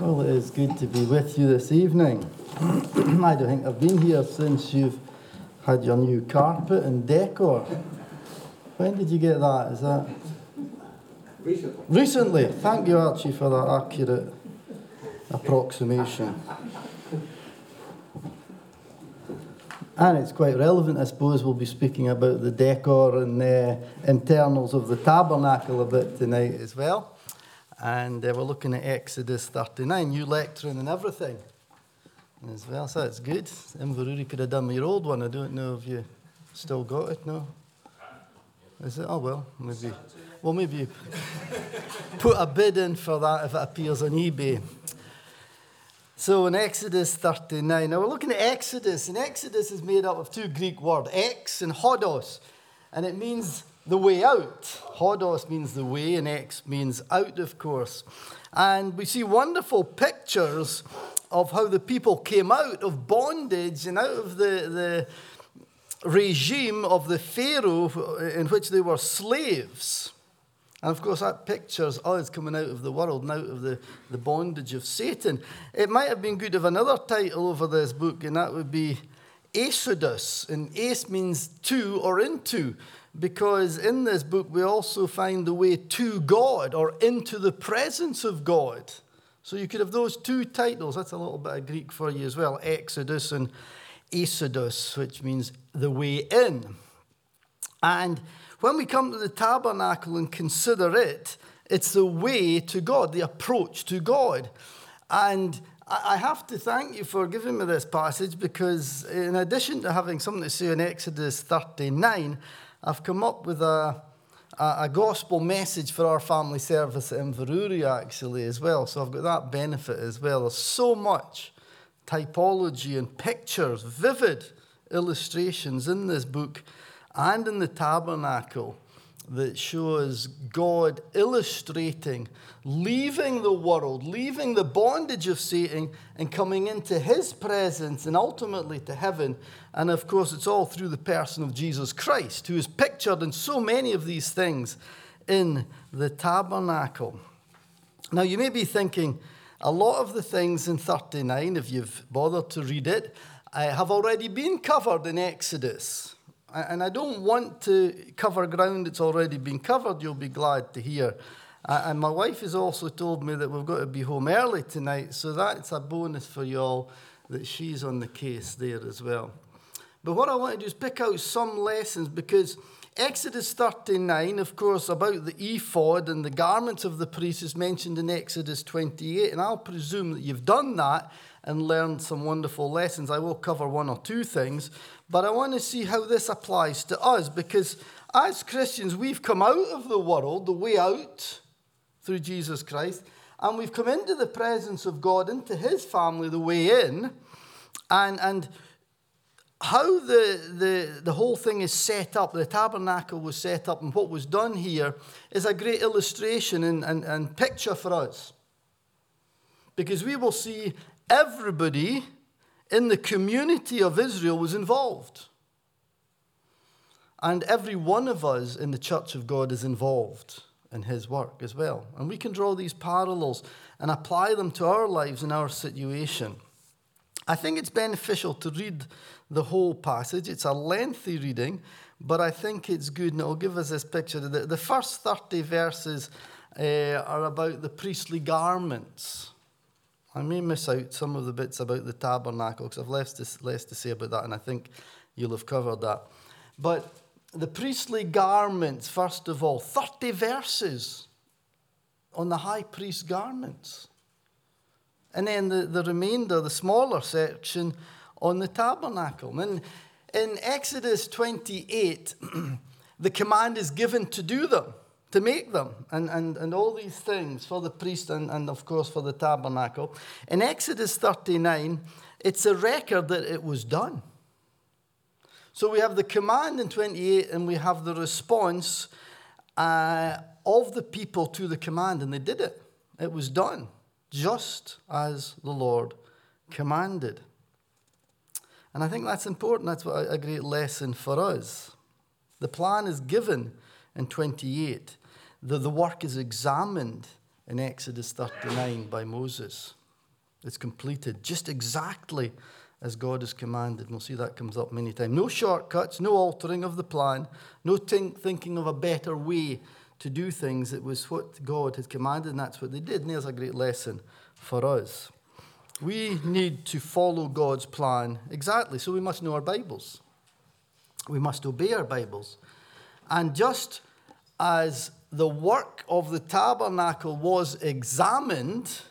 Well, it is good to be with you this evening. I don't think I've been here since you've had your new carpet and decor. When did you get that? Is that Recently. recently? Thank you, Archie, for that accurate approximation. And it's quite relevant, I suppose. We'll be speaking about the decor and the internals of the tabernacle a bit tonight as well. And uh, we're looking at Exodus 39, new lecturing and everything as well. So it's good. Inverurie could have done your old one. I don't know if you still got it, no? Is it? Oh, well, maybe. Well, maybe you put a bid in for that if it appears on eBay. So in Exodus 39, now we're looking at Exodus, and Exodus is made up of two Greek words, ex and hodos, and it means the way out. Hodos means the way, and ex means out, of course. And we see wonderful pictures of how the people came out of bondage and out of the, the regime of the Pharaoh in which they were slaves. And of course, that pictures us coming out of the world and out of the, the bondage of Satan. It might have been good have another title over this book, and that would be Eisodus. And Ace means to or into, because in this book we also find the way to God or into the presence of God. So you could have those two titles. That's a little bit of Greek for you as well Exodus and Eisodus, which means the way in. And when we come to the tabernacle and consider it, it's the way to God, the approach to God. And I have to thank you for giving me this passage because, in addition to having something to say in Exodus 39, I've come up with a, a, a gospel message for our family service in Inverurie, actually, as well. So I've got that benefit as well. There's so much typology and pictures, vivid illustrations in this book and in the tabernacle that shows God illustrating leaving the world, leaving the bondage of Satan, and coming into his presence and ultimately to heaven. And of course, it's all through the person of Jesus Christ, who is pictured in so many of these things in the tabernacle. Now, you may be thinking, a lot of the things in 39, if you've bothered to read it, have already been covered in Exodus. And I don't want to cover ground that's already been covered, you'll be glad to hear. And my wife has also told me that we've got to be home early tonight, so that's a bonus for you all that she's on the case there as well. But what I want to do is pick out some lessons because Exodus 39, of course, about the ephod and the garments of the priest is mentioned in Exodus 28, and I'll presume that you've done that and learned some wonderful lessons. I will cover one or two things, but I want to see how this applies to us because as Christians, we've come out of the world, the way out through Jesus Christ, and we've come into the presence of God, into his family, the way in. And, and how the, the, the whole thing is set up, the tabernacle was set up, and what was done here is a great illustration and, and, and picture for us. Because we will see everybody in the community of Israel was involved. And every one of us in the church of God is involved in his work as well. And we can draw these parallels and apply them to our lives and our situation. I think it's beneficial to read the whole passage. It's a lengthy reading, but I think it's good and it'll give us this picture. The, the first 30 verses uh, are about the priestly garments. I may miss out some of the bits about the tabernacle because I've less to, less to say about that, and I think you'll have covered that. But the priestly garments, first of all, 30 verses on the high priest's garments. And then the, the remainder, the smaller section, on the tabernacle. And in Exodus 28, the command is given to do them to make them and, and, and all these things for the priest and, and, of course, for the tabernacle. In Exodus 39, it's a record that it was done. So we have the command in 28 and we have the response uh, of the people to the command, and they did it. It was done just as the Lord commanded. And I think that's important. That's a great lesson for us. The plan is given in 28 the, the work is examined in Exodus 39 by Moses. It's completed just exactly as God has commanded. And we'll see that comes up many times. No shortcuts, no altering of the plan, no think, thinking of a better way to do things. It was what God had commanded, and that's what they did. And there's a great lesson for us. We need to follow God's plan exactly, so we must know our Bibles. We must obey our Bibles. And just as the work of the tabernacle was examined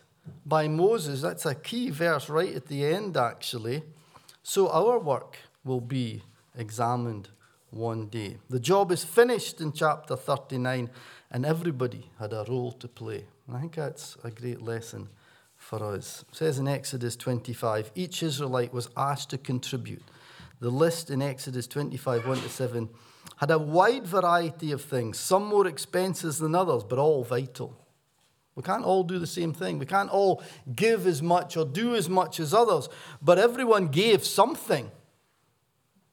by Moses, that's a key verse right at the end, actually, so our work will be examined one day. The job is finished in chapter 39, and everybody had a role to play. And I think that's a great lesson for us. It says in Exodus 25 each Israelite was asked to contribute. The list in Exodus 25 1 to 7 had a wide variety of things, some more expensive than others, but all vital. We can't all do the same thing. We can't all give as much or do as much as others, but everyone gave something.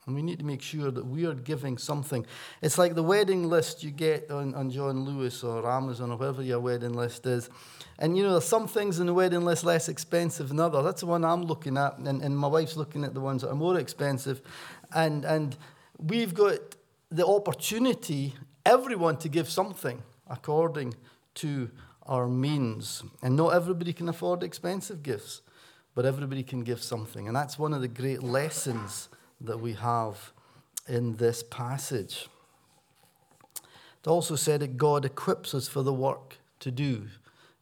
And we need to make sure that we are giving something. It's like the wedding list you get on, on John Lewis or Amazon or whatever your wedding list is. And you know, there's some things in the wedding list less expensive than others. That's the one I'm looking at, and, and my wife's looking at the ones that are more expensive. And, and we've got the opportunity, everyone, to give something according to our means. And not everybody can afford expensive gifts, but everybody can give something. And that's one of the great lessons that we have in this passage. It also said that God equips us for the work to do.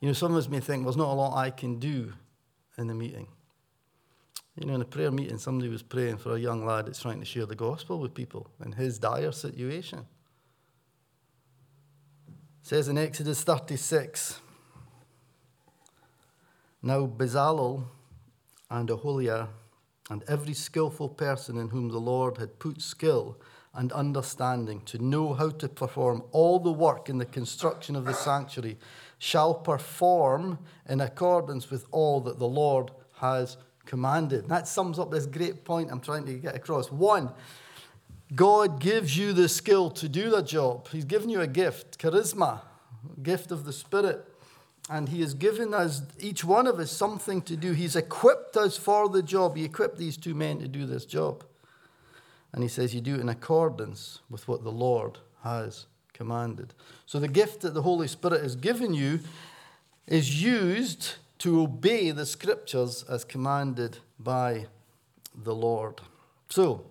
You know, some of us may think, well, there's not a lot I can do in the meeting. You know, in a prayer meeting, somebody was praying for a young lad that's trying to share the gospel with people in his dire situation. It says in Exodus 36 Now Bezalel and Aholiab and every skillful person in whom the Lord had put skill and understanding to know how to perform all the work in the construction of the sanctuary shall perform in accordance with all that the Lord has commanded. That sums up this great point I'm trying to get across. One, God gives you the skill to do the job. He's given you a gift, charisma, gift of the Spirit. And He has given us, each one of us, something to do. He's equipped us for the job. He equipped these two men to do this job. And He says, You do it in accordance with what the Lord has commanded. So the gift that the Holy Spirit has given you is used to obey the scriptures as commanded by the Lord. So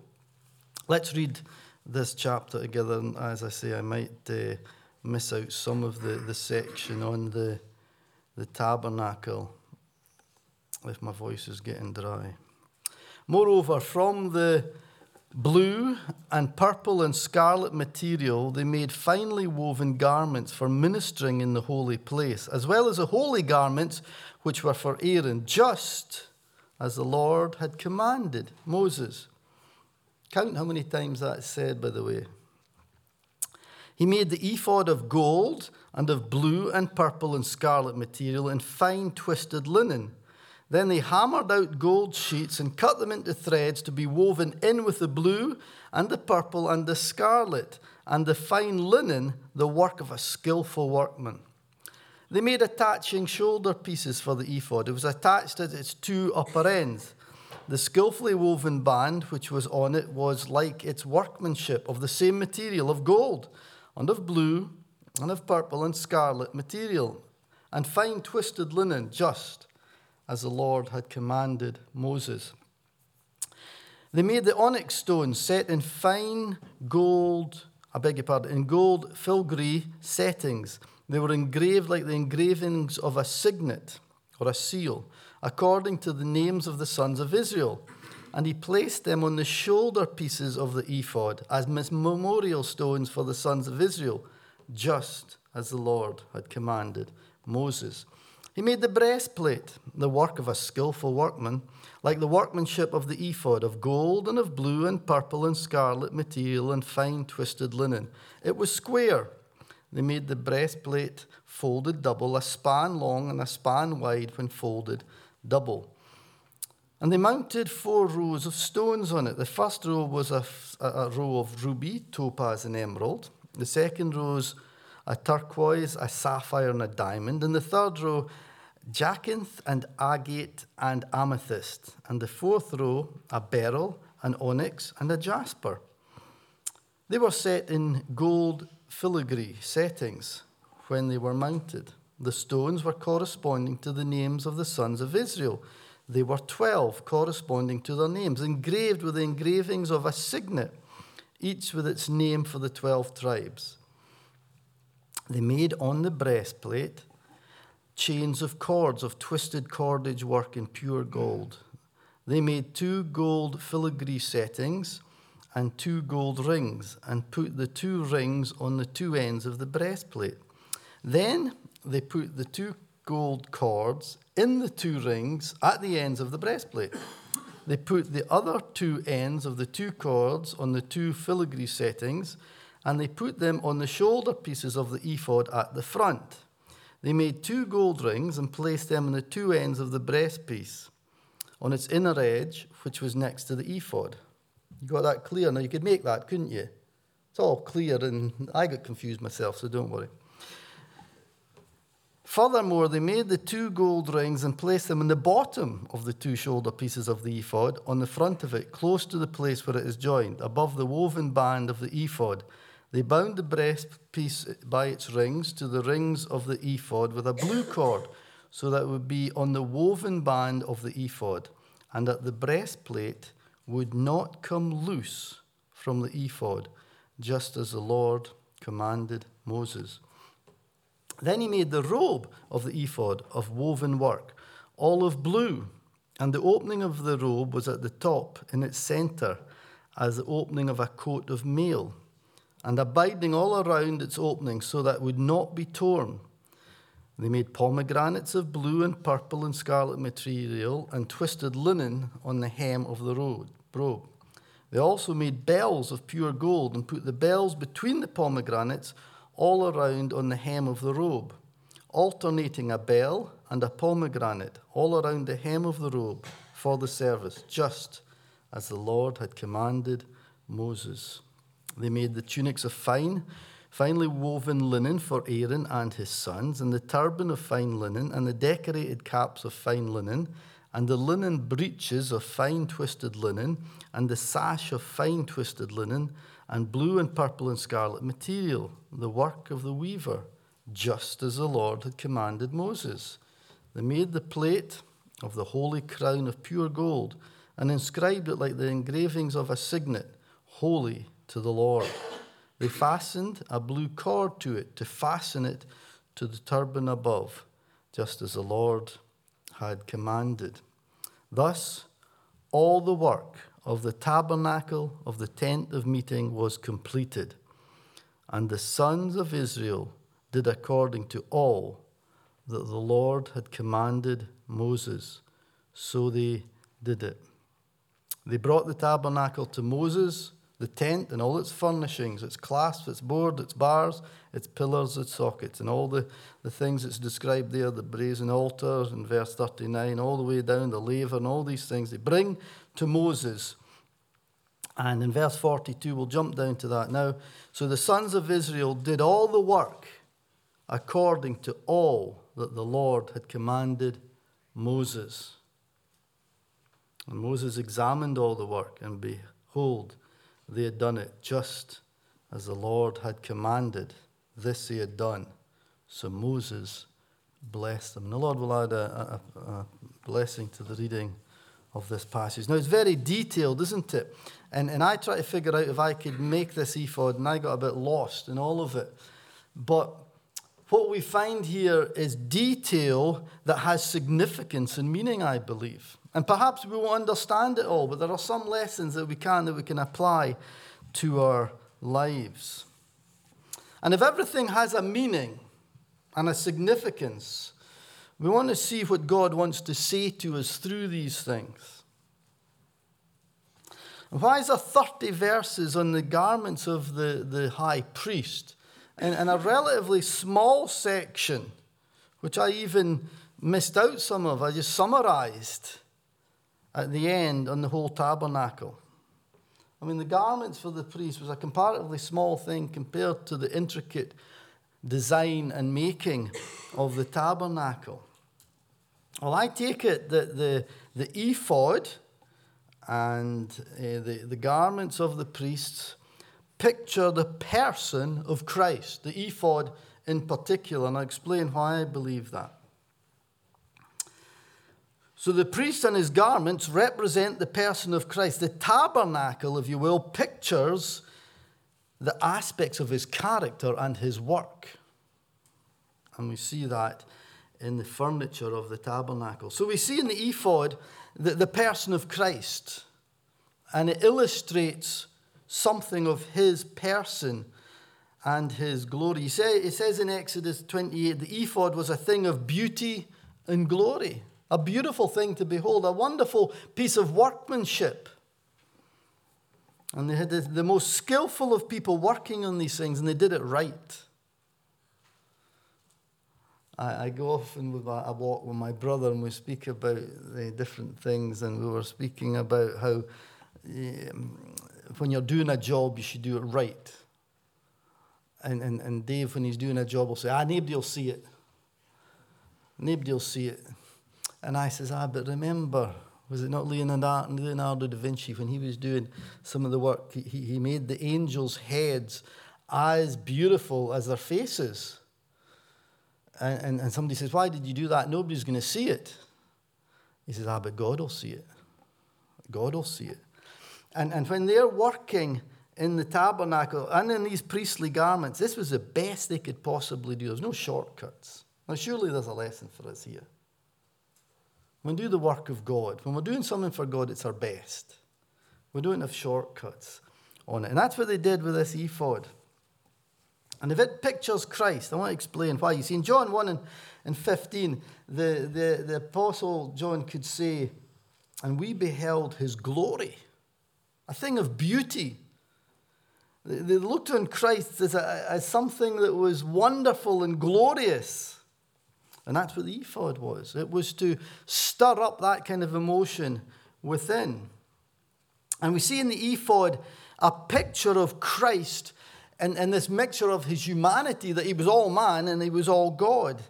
let's read this chapter together. And as I say, I might uh, miss out some of the, the section on the the tabernacle if my voice is getting dry. Moreover, from the blue and purple and scarlet material, they made finely woven garments for ministering in the holy place, as well as the holy garments which were for Aaron, just as the Lord had commanded Moses. Count how many times that's said, by the way. He made the ephod of gold and of blue and purple and scarlet material and fine twisted linen. Then they hammered out gold sheets and cut them into threads to be woven in with the blue and the purple and the scarlet and the fine linen, the work of a skillful workman. They made attaching shoulder pieces for the ephod. It was attached at its two upper ends. The skillfully woven band which was on it was like its workmanship of the same material of gold and of blue and of purple and scarlet material, and fine twisted linen, just as the Lord had commanded Moses. They made the onyx stones set in fine gold, I beg your pardon, in gold filigree settings. They were engraved like the engravings of a signet or a seal, according to the names of the sons of Israel. And he placed them on the shoulder pieces of the ephod as memorial stones for the sons of Israel just as the Lord had commanded Moses. He made the breastplate, the work of a skillful workman, like the workmanship of the ephod, of gold and of blue and purple and scarlet material and fine twisted linen. It was square. They made the breastplate folded double, a span long and a span wide when folded double. And they mounted four rows of stones on it. The first row was a, a row of ruby, topaz, and emerald. The second row is a turquoise, a sapphire, and a diamond. In the third row jacinth and agate and amethyst, and the fourth row a beryl, an onyx, and a jasper. They were set in gold filigree settings when they were mounted. The stones were corresponding to the names of the sons of Israel. They were 12, corresponding to their names, engraved with the engravings of a signet, each with its name for the 12 tribes. They made on the breastplate chains of cords of twisted cordage work in pure gold. They made two gold filigree settings and two gold rings and put the two rings on the two ends of the breastplate. Then they put the two gold cords in the two rings at the ends of the breastplate. They put the other two ends of the two cords on the two filigree settings and they put them on the shoulder pieces of the ephod at the front. They made two gold rings and placed them on the two ends of the breastpiece on its inner edge, which was next to the ephod. You got that clear? Now you could make that, couldn't you? It's all clear, and I got confused myself, so don't worry. Furthermore, they made the two gold rings and placed them in the bottom of the two shoulder pieces of the ephod, on the front of it, close to the place where it is joined, above the woven band of the ephod. They bound the breastpiece by its rings to the rings of the ephod with a blue cord, so that it would be on the woven band of the ephod, and that the breastplate would not come loose from the ephod, just as the Lord commanded Moses. Then he made the robe of the ephod of woven work, all of blue, and the opening of the robe was at the top in its center, as the opening of a coat of mail, and abiding all around its opening so that it would not be torn. They made pomegranates of blue and purple and scarlet material and twisted linen on the hem of the robe. They also made bells of pure gold and put the bells between the pomegranates all around on the hem of the robe, alternating a bell and a pomegranate all around the hem of the robe for the service, just as the Lord had commanded Moses. They made the tunics of fine, finely woven linen for Aaron and his sons, and the turban of fine linen, and the decorated caps of fine linen, and the linen breeches of fine twisted linen, and the sash of fine twisted linen and blue and purple and scarlet material, the work of the weaver, just as the Lord had commanded Moses. They made the plate of the holy crown of pure gold and inscribed it like the engravings of a signet, holy to the Lord. They fastened a blue cord to it to fasten it to the turban above, just as the Lord had commanded. Thus, all the work of the tabernacle of the tent of meeting was completed. And the sons of Israel did according to all that the Lord had commanded Moses. So they did it. They brought the tabernacle to Moses, the tent and all its furnishings, its clasps, its board, its bars, its pillars, its sockets, and all the, the things that's described there the brazen altar in verse 39, all the way down the laver, and all these things. They bring to Moses. And in verse 42, we'll jump down to that now. So the sons of Israel did all the work according to all that the Lord had commanded Moses. And Moses examined all the work, and behold, they had done it just as the Lord had commanded. This they had done. So Moses blessed them. And the Lord will add a, a, a blessing to the reading of this passage. Now, it's very detailed, isn't it? And, and I tried to figure out if I could make this ephod, and I got a bit lost in all of it. But what we find here is detail that has significance and meaning, I believe. And perhaps we won't understand it all, but there are some lessons that we can that we can apply to our lives. And if everything has a meaning and a significance, we want to see what God wants to say to us through these things. Why is there 30 verses on the garments of the, the high priest and a relatively small section, which I even missed out some of, I just summarized at the end on the whole tabernacle? I mean, the garments for the priest was a comparatively small thing compared to the intricate design and making of the tabernacle. Well, I take it that the, the ephod and uh, the, the garments of the priests picture the person of Christ, the ephod in particular, and I'll explain why I believe that. So the priest and his garments represent the person of Christ. The tabernacle, if you will, pictures the aspects of his character and his work. And we see that in the furniture of the tabernacle. So we see in the ephod the, the person of Christ, and it illustrates something of his person and his glory. It says in Exodus 28 the ephod was a thing of beauty and glory, a beautiful thing to behold, a wonderful piece of workmanship. And they had the, most skillful of people working on these things, and they did it right. I, I go often with a, a walk with my brother, and we speak about the different things, and we were speaking about how um, when you're doing a job, you should do it right. And, and, and Dave, when he's doing a job, will say, ah, nobody will see it. Nobody will see it. And I says, ah, but remember, was it not Leonardo, da Vinci when he was doing some of the work? He, he made the angels' heads as beautiful as their faces. And, and, and somebody says, Why did you do that? Nobody's going to see it. He says, Ah, but God will see it. God will see it. And, and when they're working in the tabernacle and in these priestly garments, this was the best they could possibly do. There's no shortcuts. Now, surely there's a lesson for us here. When we do the work of God, when we're doing something for God, it's our best. We don't have shortcuts on it. And that's what they did with this ephod. And if it pictures Christ, I want to explain why. You see, in John 1 and, and 15, the, the, the Apostle John could say, And we beheld his glory a thing of beauty. They looked on Christ as, a, as something that was wonderful and glorious. And that's what the ephod was. It was to stir up that kind of emotion within. And we see in the ephod a picture of Christ and, and this mixture of his humanity that he was all man and he was all God.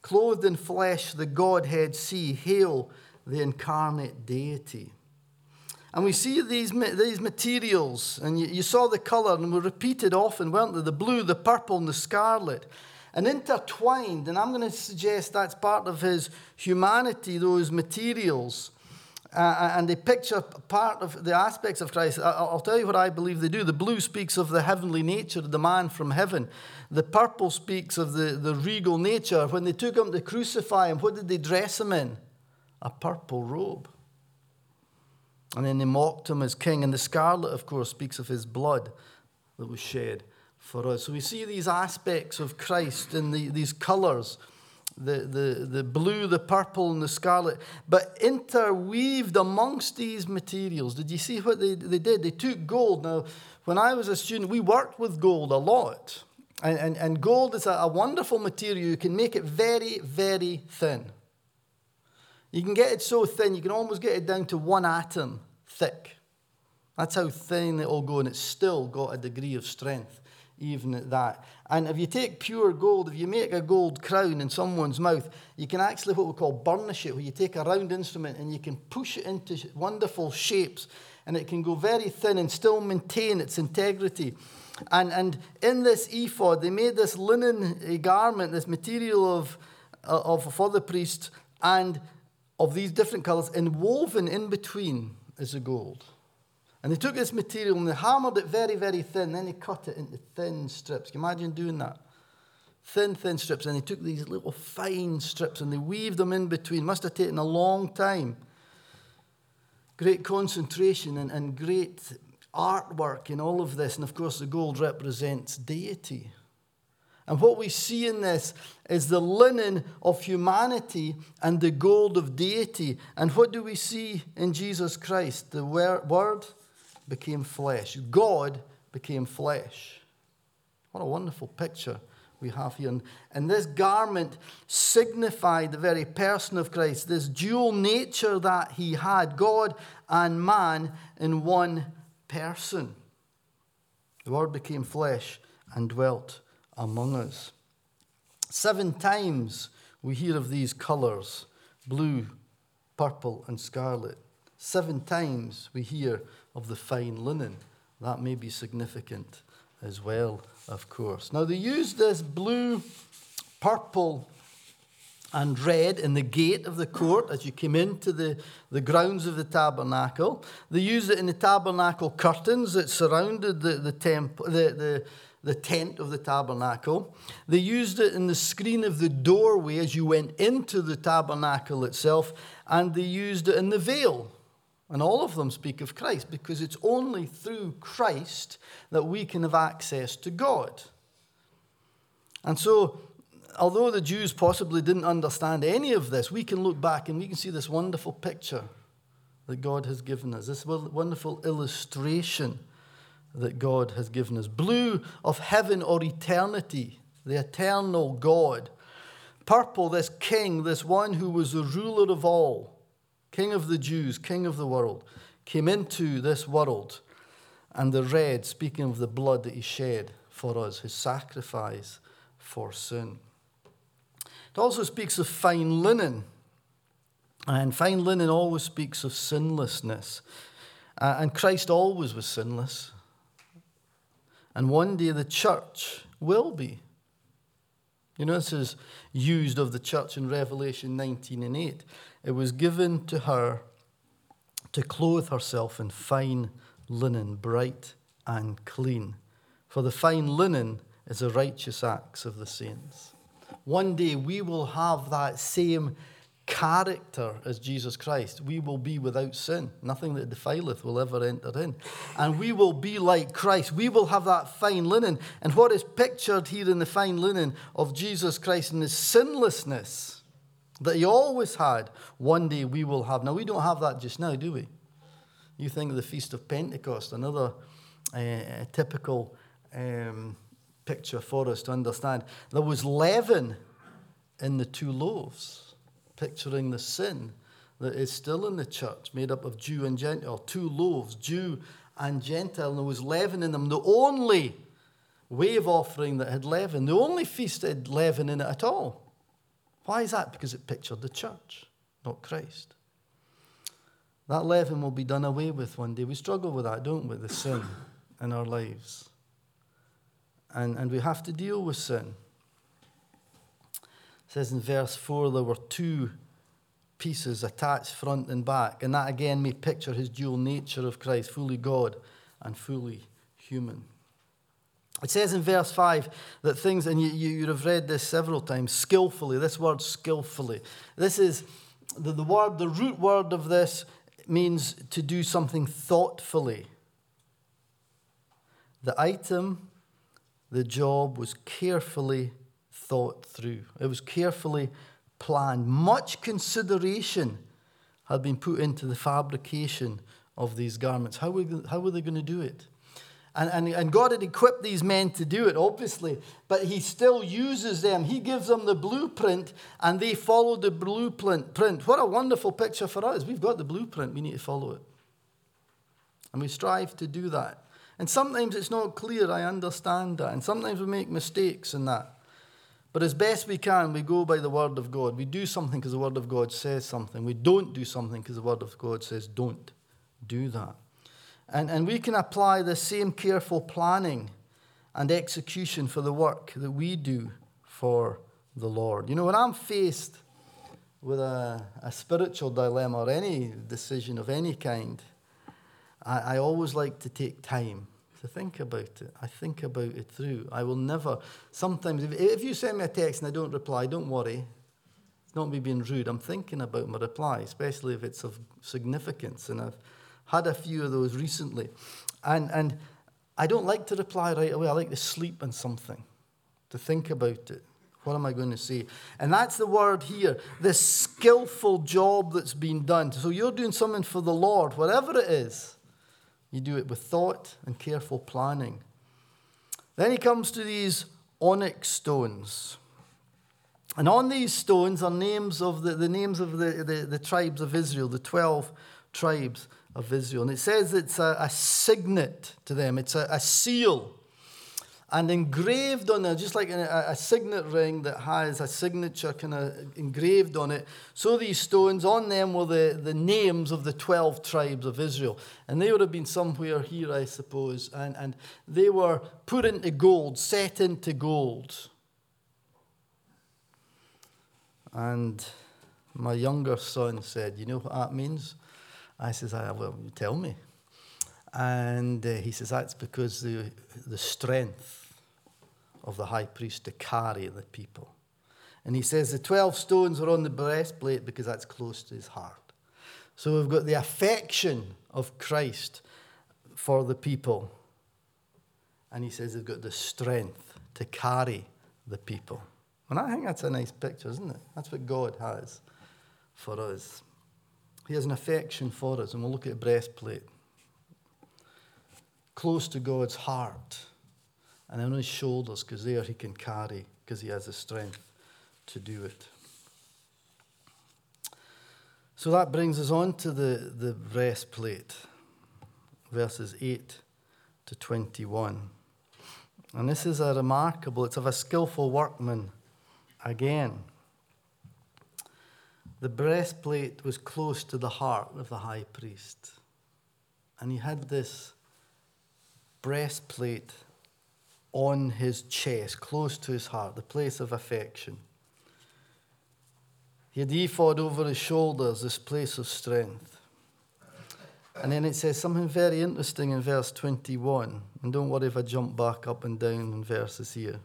Clothed in flesh, the Godhead see, hail the incarnate deity. And we see these, these materials, and you, you saw the colour, and were repeated often, weren't they? The blue, the purple, and the scarlet. And intertwined, and I'm going to suggest that's part of his humanity, those materials. Uh, and they picture part of the aspects of Christ. I'll tell you what I believe they do. The blue speaks of the heavenly nature, the man from heaven. The purple speaks of the, the regal nature. When they took him to crucify him, what did they dress him in? A purple robe. And then they mocked him as king. And the scarlet, of course, speaks of his blood that was shed for us. So we see these aspects of Christ in the, these colors the, the, the blue, the purple, and the scarlet, but interweaved amongst these materials. Did you see what they, they did? They took gold. Now, when I was a student, we worked with gold a lot. And, and, and gold is a, a wonderful material. You can make it very, very thin. You can get it so thin, you can almost get it down to one atom thick. That's how thin it'll go, and it's still got a degree of strength, even at that. And if you take pure gold, if you make a gold crown in someone's mouth, you can actually what we call burnish it, where you take a round instrument and you can push it into wonderful shapes, and it can go very thin and still maintain its integrity. And, and in this ephod, they made this linen eh, garment, this material of, uh, of for the priest, and of these different colors, and woven in between is the gold. And they took this material and they hammered it very, very thin. Then they cut it into thin strips. Can you imagine doing that? Thin, thin strips. And they took these little fine strips and they weaved them in between. Must have taken a long time. Great concentration and, and great artwork in all of this. And of course, the gold represents deity. And what we see in this is the linen of humanity and the gold of deity. And what do we see in Jesus Christ? The Word became flesh. God became flesh. What a wonderful picture we have here. And, and this garment signified the very person of Christ, this dual nature that he had, God and man in one person. The Word became flesh and dwelt among us. Seven times we hear of these colors blue, purple, and scarlet. Seven times we hear of the fine linen. That may be significant as well, of course. Now, they use this blue, purple, and red in the gate of the court as you came into the, the grounds of the tabernacle. They used it in the tabernacle curtains that surrounded the, the, temp, the, the, the tent of the tabernacle. They used it in the screen of the doorway as you went into the tabernacle itself, and they used it in the veil. And all of them speak of Christ because it's only through Christ that we can have access to God. And so although the Jews possibly didn't understand any of this, we can look back and we can see this wonderful picture that God has given us, this wonderful illustration that God has given us. Blue of heaven or eternity, the eternal God. Purple, this king, this one who was the ruler of all, king of the Jews, king of the world, came into this world. And the red, speaking of the blood that he shed for us, his sacrifice for sin. It also speaks of fine linen. And fine linen always speaks of sinlessness. Uh, and Christ always was sinless. And one day the church will be. You know, this is used of the church in Revelation 19 and 8. It was given to her to clothe herself in fine linen, bright and clean. For the fine linen is the righteous acts of the saints. One day we will have that same character as Jesus Christ. We will be without sin. Nothing that defileth will ever enter in. And we will be like Christ. We will have that fine linen. And what is pictured here in the fine linen of Jesus Christ and his sinlessness that he always had, one day we will have. Now, we don't have that just now, do we? You think of the Feast of Pentecost, another uh, typical. Um, picture for us to understand. There was leaven in the two loaves, picturing the sin that is still in the church, made up of Jew and Gentile. Two loaves, Jew and Gentile, and there was leaven in them. The only wave offering that had leaven, the only feast that had leaven in it at all. Why is that? Because it pictured the church, not Christ. That leaven will be done away with one day. We struggle with that, don't we? The sin in our lives and, and we have to deal with sin. Says in verse 4 there were two pieces attached front and back, and that again may picture his dual nature of Christ, fully God and fully human. It says in verse 5 that things, and you, you, you have read this several times, skillfully, this word skillfully. This is the, the word, the root word of this means to do something thoughtfully. The item the job was carefully thought through, it was carefully planned. Much consideration had been put into the fabrication of these garments. How were, how were they going to do it? And, and, and God had equipped these men to do it, obviously, but He still uses them. He gives them the blueprint, and they follow the blueprint. Print. What a wonderful picture for us. We've got the blueprint, we need to follow it. And we strive to do that. And sometimes it's not clear, I understand that. And sometimes we make mistakes in that. But as best we can, we go by the Word of God. We do something because the Word of God says something. We don't do something because the Word of God says don't do that. And, and we can apply the same careful planning and execution for the work that we do for the Lord. You know, when I'm faced with a, a spiritual dilemma or any decision of any kind, I, I always like to take time to think about it. I think about it through. I will never, sometimes, if, if you send me a text and I don't reply, don't worry. It's not me being rude. I'm thinking about my reply, especially if it's of significance. And I've had a few of those recently. And, and I don't like to reply right away. I like to sleep on something, to think about it. What am I going to say? And that's the word here this skillful job that's been done. So you're doing something for the Lord, whatever it is. You do it with thought and careful planning. Then he comes to these onyx stones. And on these stones are names of the, the names of the, the, the tribes of Israel, the 12 tribes of Israel. And it says it's a, a signet to them, it's a, a seal. And engraved on it, just like a, a signet ring that has a signature kind of engraved on it, so these stones, on them were the, the names of the 12 tribes of Israel. And they would have been somewhere here, I suppose. And, and they were put into gold, set into gold. And my younger son said, You know what that means? I says, I, Well, you tell me. And uh, he says, That's because the, the strength of the high priest to carry the people. And he says the 12 stones are on the breastplate because that's close to his heart. So we've got the affection of Christ for the people. And he says they've got the strength to carry the people. And I think that's a nice picture, isn't it? That's what God has for us. He has an affection for us, and we'll look at breastplate. Close to God's heart, and on his shoulders, because there he can carry, because he has the strength to do it. So that brings us on to the, the breastplate, verses 8 to 21. And this is a remarkable, it's of a skillful workman again. The breastplate was close to the heart of the high priest. And he had this breastplate on his chest, close to his heart, the place of affection. He had ephod over his shoulders, this place of strength. And then it says something very interesting in verse 21. And don't worry if I jump back up and down in verses here.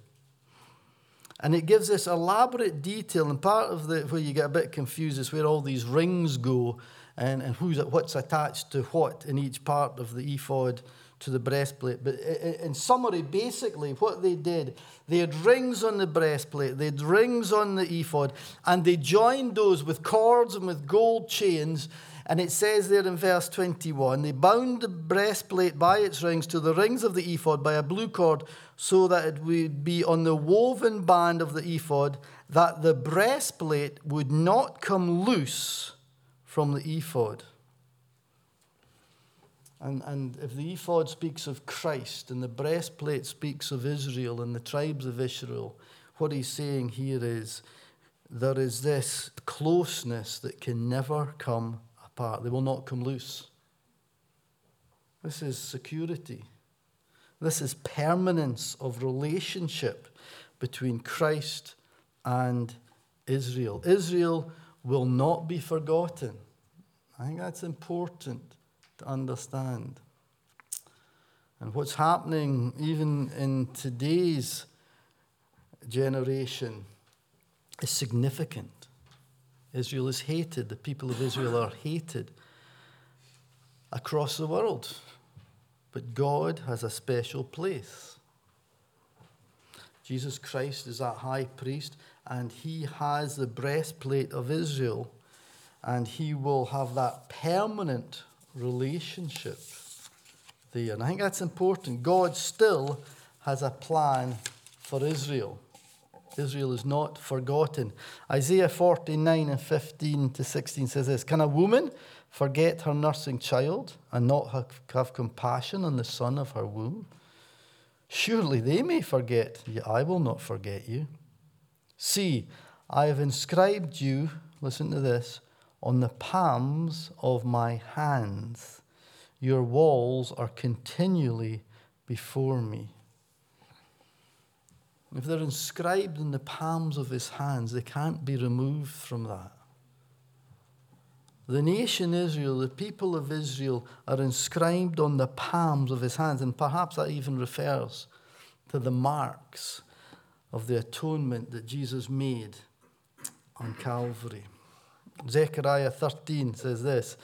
And it gives this elaborate detail, and part of the where you get a bit confused is where all these rings go and, and who's what's attached to what in each part of the ephod to the breastplate. But in summary, basically, what they did, they had rings on the breastplate, they had rings on the ephod, and they joined those with cords and with gold chains and it says there in verse 21 they bound the breastplate by its rings to the rings of the ephod by a blue cord, so that it would be on the woven band of the ephod, that the breastplate would not come loose from the ephod. And, and if the ephod speaks of Christ and the breastplate speaks of Israel and the tribes of Israel, what he's saying here is there is this closeness that can never come apart, they will not come loose. This is security. This is permanence of relationship between Christ and Israel. Israel will not be forgotten. I think that's important understand. And what's happening even in today's generation is significant. Israel is hated. The people of Israel are hated across the world. But God has a special place. Jesus Christ is that high priest, and he has the breastplate of Israel, and he will have that permanent relationship there. And I think that's important. God still has a plan for Israel. Israel is not forgotten. Isaiah 49 and 15 to 16 says this Can a woman forget her nursing child and not have, compassion on the son of her womb? Surely they may forget, yet I will not forget you. See, I have inscribed you, listen to this, on the palms of my hands. Your walls are continually before me. If they're inscribed in the palms of his hands, they can't be removed from that. The nation Israel, the people of Israel, are inscribed on the palms of his hands, and perhaps that even refers to the marks of the atonement that Jesus made on Calvary. Zechariah 13 says this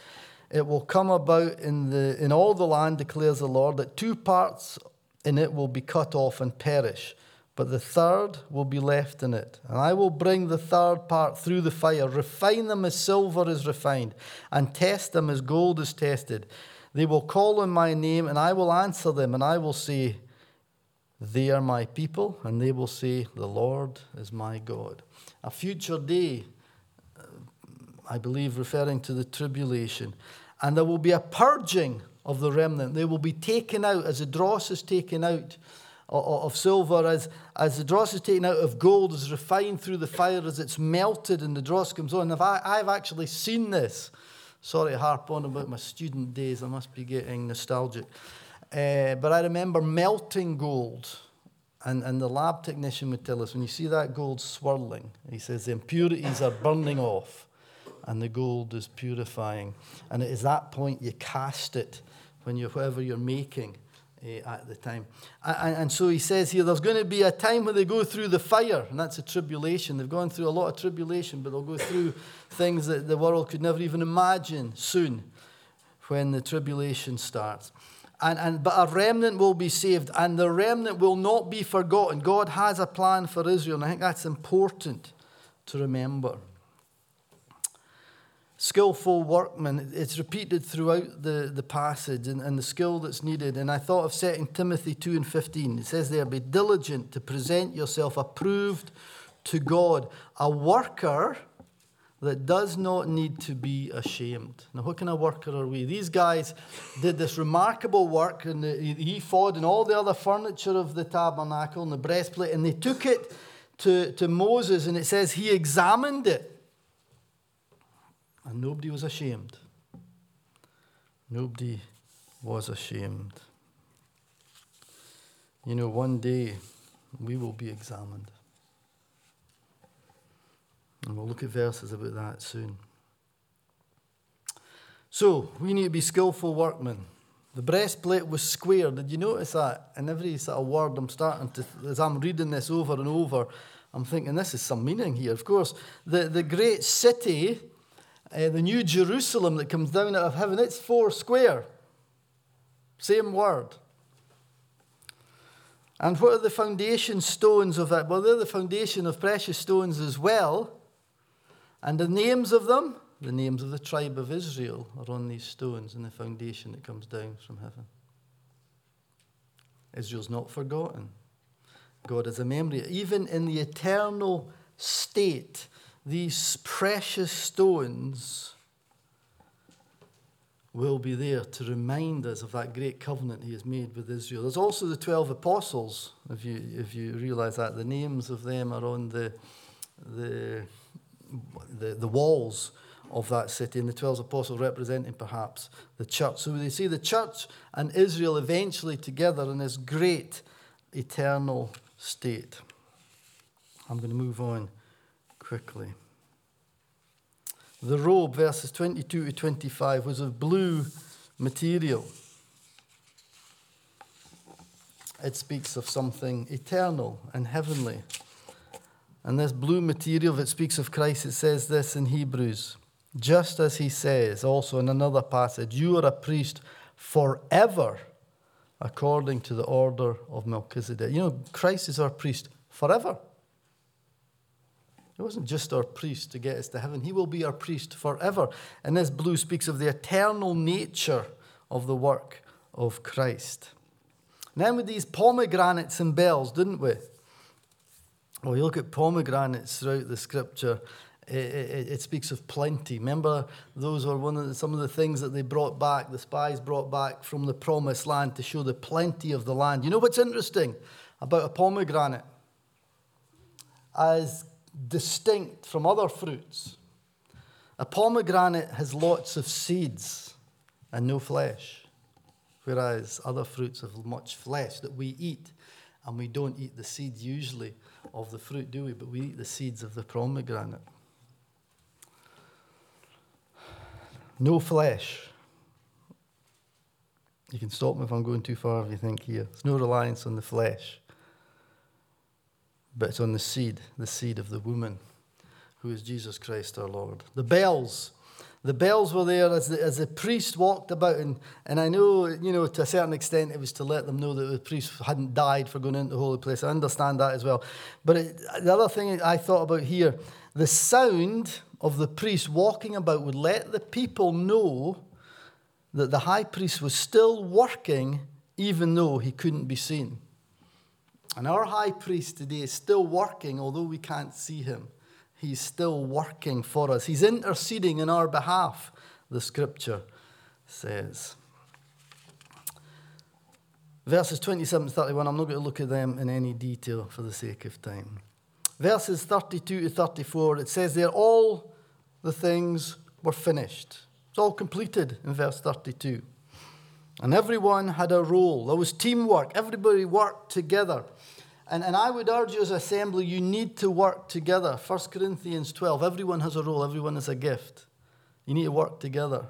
It will come about in, the, in all the land, declares the Lord, that two parts in it will be cut off and perish but the third will be left in it. And I will bring the third part through the fire, refine them as silver is refined, and test them as gold is tested. They will call on my name, and I will answer them, and I will say, They are my people, and they will say, The Lord is my God. A future day, I believe, referring to the tribulation. And there will be a purging of the remnant. They will be taken out as the dross is taken out of, silver, as, as the dross is taken out of gold, is refined through the fire as it's melted and the dross comes on. I've, I've actually seen this. Sorry to harp on about my student days, I must be getting nostalgic. Uh, but I remember melting gold. And, and the lab technician would tell us when you see that gold swirling, he says the impurities are burning off and the gold is purifying. And it is that point you cast it when you're whatever you're making uh, at the time. And, and, so he says here there's going to be a time when they go through the fire, and that's a tribulation. They've gone through a lot of tribulation, but they'll go through things that the world could never even imagine soon when the tribulation starts. And, and, but a remnant will be saved, and the remnant will not be forgotten. God has a plan for Israel, and I think that's important to remember. Skillful workman, it's repeated throughout the, the passage and, and the skill that's needed. And I thought of second Timothy 2 and 15. It says there, Be diligent to present yourself approved to God, a worker that does not need to be ashamed. Now, what kind of worker are we? These guys did this remarkable work, and the ephod and all the other furniture of the tabernacle and the breastplate, and they took it to, to Moses, and it says he examined it. And nobody was ashamed. Nobody was ashamed. You know, one day we will be examined. And we'll look at verses about that soon. So, we need to be skillful workmen. The breastplate was square. Did you notice that? In every sort of word I'm starting to, as I'm reading this over and over, I'm thinking this is some meaning here. Of course, the, the great city, uh, the new Jerusalem that comes down out of heaven, it's four square. Same word. And what are the foundation stones of that? Well, they're the foundation of precious stones as well. And the names of them, the names of the tribe of Israel, are on these stones in the foundation that comes down from heaven. Israel's not forgotten. God has a memory. Even in the eternal state, these precious stones will be there to remind us of that great covenant he has made with Israel. There's also the 12 apostles, if you, if you realize that. The names of them are on the, the the, the walls of that city, and the 12 apostles representing perhaps the church. So they see the church and Israel eventually together in this great eternal state. I'm going to move on quickly. The robe, verses 22 to 25, was of blue material. It speaks of something eternal and heavenly. And this blue material that speaks of Christ, it says this in Hebrews. Just as he says also in another passage, you are a priest forever according to the order of Melchizedek. You know, Christ is our priest forever. He wasn't just our priest to get us to heaven, he will be our priest forever. And this blue speaks of the eternal nature of the work of Christ. And then with these pomegranates and bells, didn't we? Well, you look at pomegranates throughout the scripture, it, it, it, speaks of plenty. Remember, those were one of the, some of the things that they brought back, the spies brought back from the promised land to show the plenty of the land. You know what's interesting about a pomegranate? As distinct from other fruits, a pomegranate has lots of seeds and no flesh, whereas other fruits have much flesh that we eat, and we don't eat the seeds usually of the fruit, do we? But we eat the seeds of the pomegranate. No flesh. You can stop me if I'm going too far if you think here. There's no reliance on the flesh, but on the seed, the seed of the woman, who is Jesus Christ our Lord. The bells the bells were there as the, as the priest walked about. And, and I know, you know, to a certain extent, it was to let them know that the priest hadn't died for going into the holy place. I understand that as well. But it, the other thing I thought about here, the sound of the priest walking about would let the people know that the high priest was still working even though he couldn't be seen. And our high priest today is still working, although we can't see him. He's still working for us. He's interceding in our behalf, the scripture says. Verses 27 to 31, I'm not going to look at them in any detail for the sake of time. Verses 32 to 34, it says there, all the things were finished. It's all completed in verse 32. And everyone had a role. There was teamwork. Everybody worked together. And, and I would urge you as assembly, you need to work together. 1 Corinthians 12, everyone has a role, everyone has a gift. You need to work together.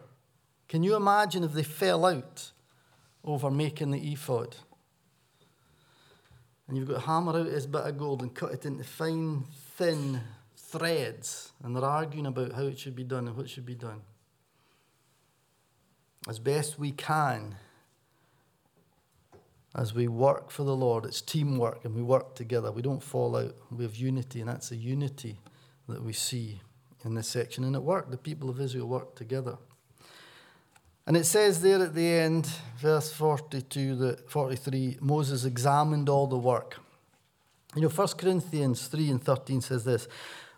Can you imagine if they fell out over making the ephod? And you've got to hammer out his bit of gold and cut it into fine, thin threads, and they're arguing about how it should be done and what should be done. As best we can, as we work for the Lord, it's teamwork and we work together. We don't fall out. We have unity, and that's a unity that we see in this section. And it worked. The people of Israel worked together. And it says there at the end, verse 42, that 43, Moses examined all the work. You know, 1 Corinthians 3 and 13 says this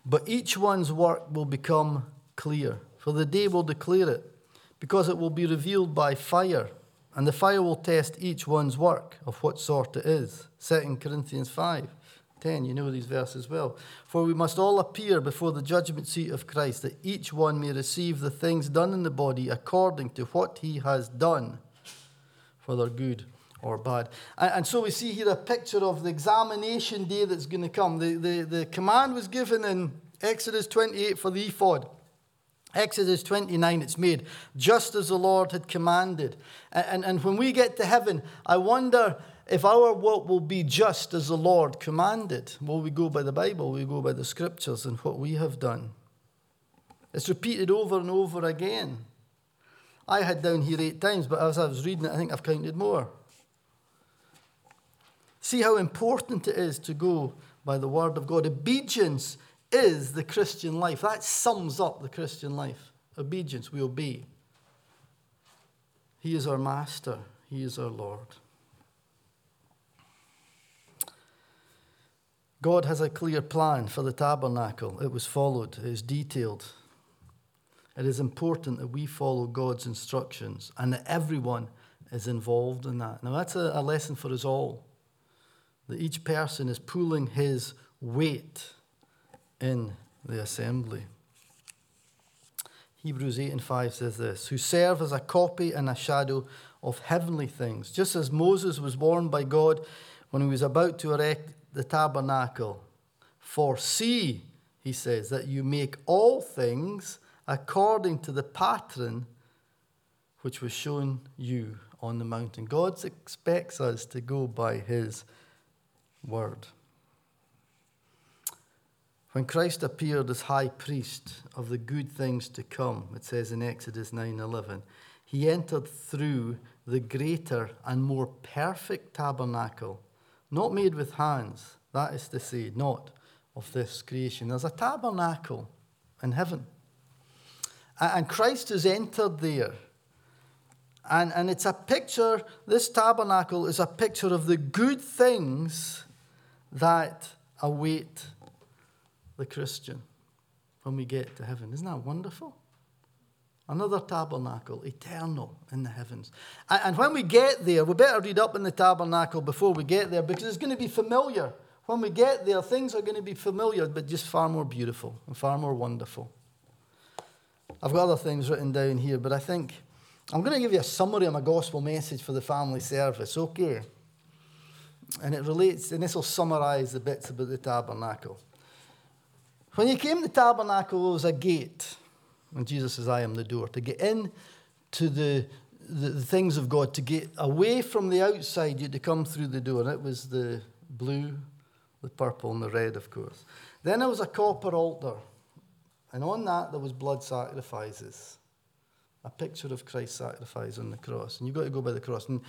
But each one's work will become clear, for the day will declare it, because it will be revealed by fire and the fire will test each one's work of what sort it is. 2 Corinthians 5 10, you know these verses well. For we must all appear before the judgment seat of Christ, that each one may receive the things done in the body according to what he has done, whether good or bad. And, so we see here a picture of the examination day that's going to come. The, the, the command was given in Exodus 28 for the ephod. Exodus 29, it's made just as the Lord had commanded. And, and, and, when we get to heaven, I wonder if our work will be just as the Lord commanded. Will we go by the Bible? Will we go by the scriptures and what we have done? It's repeated over and over again. I had down here eight times, but as I was reading it, I think I've counted more. See how important it is to go by the word of God. Obedience is the Christian life. That sums up the Christian life. Obedience, we obey. He is our master, He is our Lord. God has a clear plan for the tabernacle. It was followed, it is detailed. It is important that we follow God's instructions and that everyone is involved in that. Now, that's a, a lesson for us all that each person is pulling his weight in the assembly. Hebrews 8 and 5 says this Who serve as a copy and a shadow of heavenly things, just as Moses was warned by God when he was about to erect the tabernacle. For see, he says, that you make all things according to the pattern which was shown you on the mountain. God expects us to go by his word. When Christ appeared as high priest of the good things to come, it says in Exodus 9:11, he entered through the greater and more perfect tabernacle, not made with hands, that is to say, not of this creation. There's a tabernacle in heaven. And Christ has entered there. And, and it's a picture, this tabernacle is a picture of the good things that await the Christian when we get to heaven. Isn't that wonderful? Another tabernacle, eternal in the heavens. And when we get there, we better read up in the tabernacle before we get there because it's going to be familiar. When we get there, things are going to be familiar, but just far more beautiful and far more wonderful. I've got other things written down here, but I think I'm going to give you a summary of my gospel message for the family service, okay? And it relates, and this will summarize the bits about the tabernacle. When you came to the tabernacle, there was a gate. And Jesus says, I am the door. To get in to the, the, the, things of God, to get away from the outside, you had to come through the door. And it was the blue, the purple, and the red, of course. Then there was a copper altar. And on that, there was blood sacrifices. A picture of Christ's sacrifice on the cross. And you've got to go by the cross. And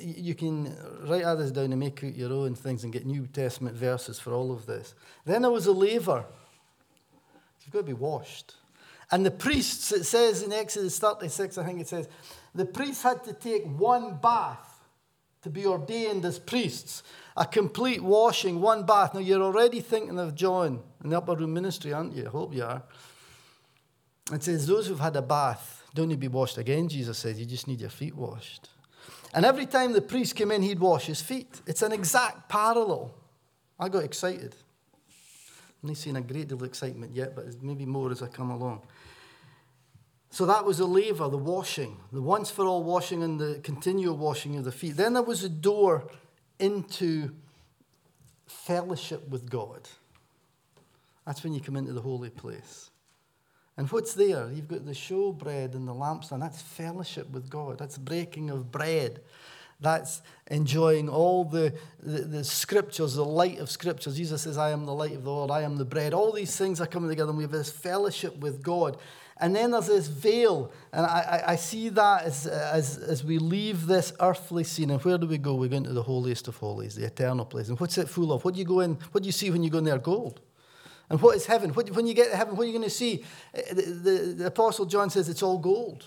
you can write others down and make out your own things and get New Testament verses for all of this. Then there was a laver. You've got to be washed. And the priests, it says in Exodus 36, I think it says, the priests had to take one bath to be ordained as priests. A complete washing, one bath. Now you're already thinking of John in the upper room ministry, aren't you? I hope you are. It says, those who've had a bath don't need to be washed again, Jesus says. You just need your feet washed. And every time the priest came in, he'd wash his feet. It's an exact parallel. I got excited. I'm not seeing a great deal of excitement yet, but maybe more as I come along. So that was the laver, the washing, the once for all washing and the continual washing of the feet. Then there was a door into fellowship with God. That's when you come into the holy place. And what's there? You've got the showbread and the lampstand. That's fellowship with God. That's breaking of bread. That's enjoying all the, the, the, scriptures, the light of scriptures. Jesus says, I am the light of the world, I am the bread. All these things are coming together, and we have this fellowship with God. And then there's this veil, and I, I, see that as, as, as we leave this earthly scene. And where do we go? We go into the holiest of holies, the eternal place. And what's it full of? What do you go in? What do you see when you go in there? Gold. And what is heaven? What, when you get to heaven, what are you going to see? Uh, the, the, the Apostle John says it's all gold,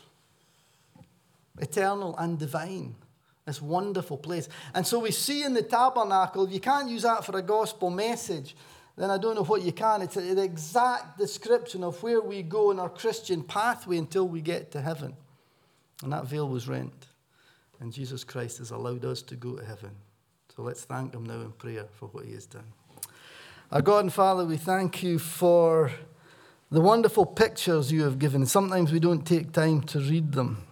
eternal and divine. This wonderful place. And so we see in the tabernacle, if you can't use that for a gospel message, then I don't know what you can. It's an exact description of where we go in our Christian pathway until we get to heaven. And that veil was rent. And Jesus Christ has allowed us to go to heaven. So let's thank Him now in prayer for what He has done. Our God and Father, we thank you for the wonderful pictures you have given. Sometimes we don't take time to read them,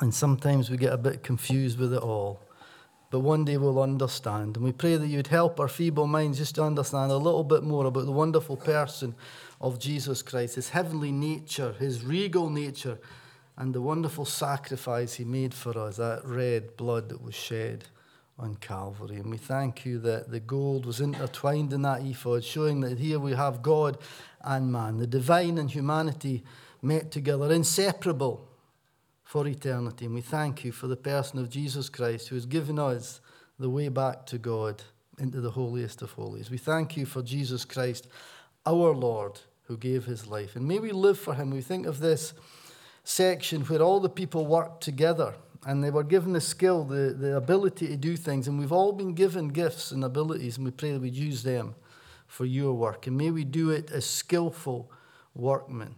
and sometimes we get a bit confused with it all. But one day we'll understand. And we pray that you'd help our feeble minds just to understand a little bit more about the wonderful person of Jesus Christ, his heavenly nature, his regal nature, and the wonderful sacrifice he made for us, that red blood that was shed on Calvary. And we thank you that the gold was intertwined in that ephod, showing that here we have God and man, the divine and humanity met together, inseparable for eternity. And we thank you for the person of Jesus Christ who has given us the way back to God into the holiest of holies. We thank you for Jesus Christ, our Lord, who gave his life. And may we live for him. We think of this section where all the people work together and they were given the skill, the, the ability to do things. And we've all been given gifts and abilities, and we pray that we'd use them for your work. And may we do it as skillful workmen,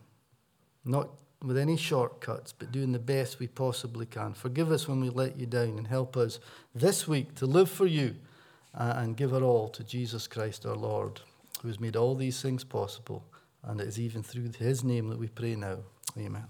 not with any shortcuts, but doing the best we possibly can. Forgive us when we let you down, and help us this week to live for you uh, and give it all to Jesus Christ our Lord, who has made all these things possible. And it is even through his name that we pray now. Amen.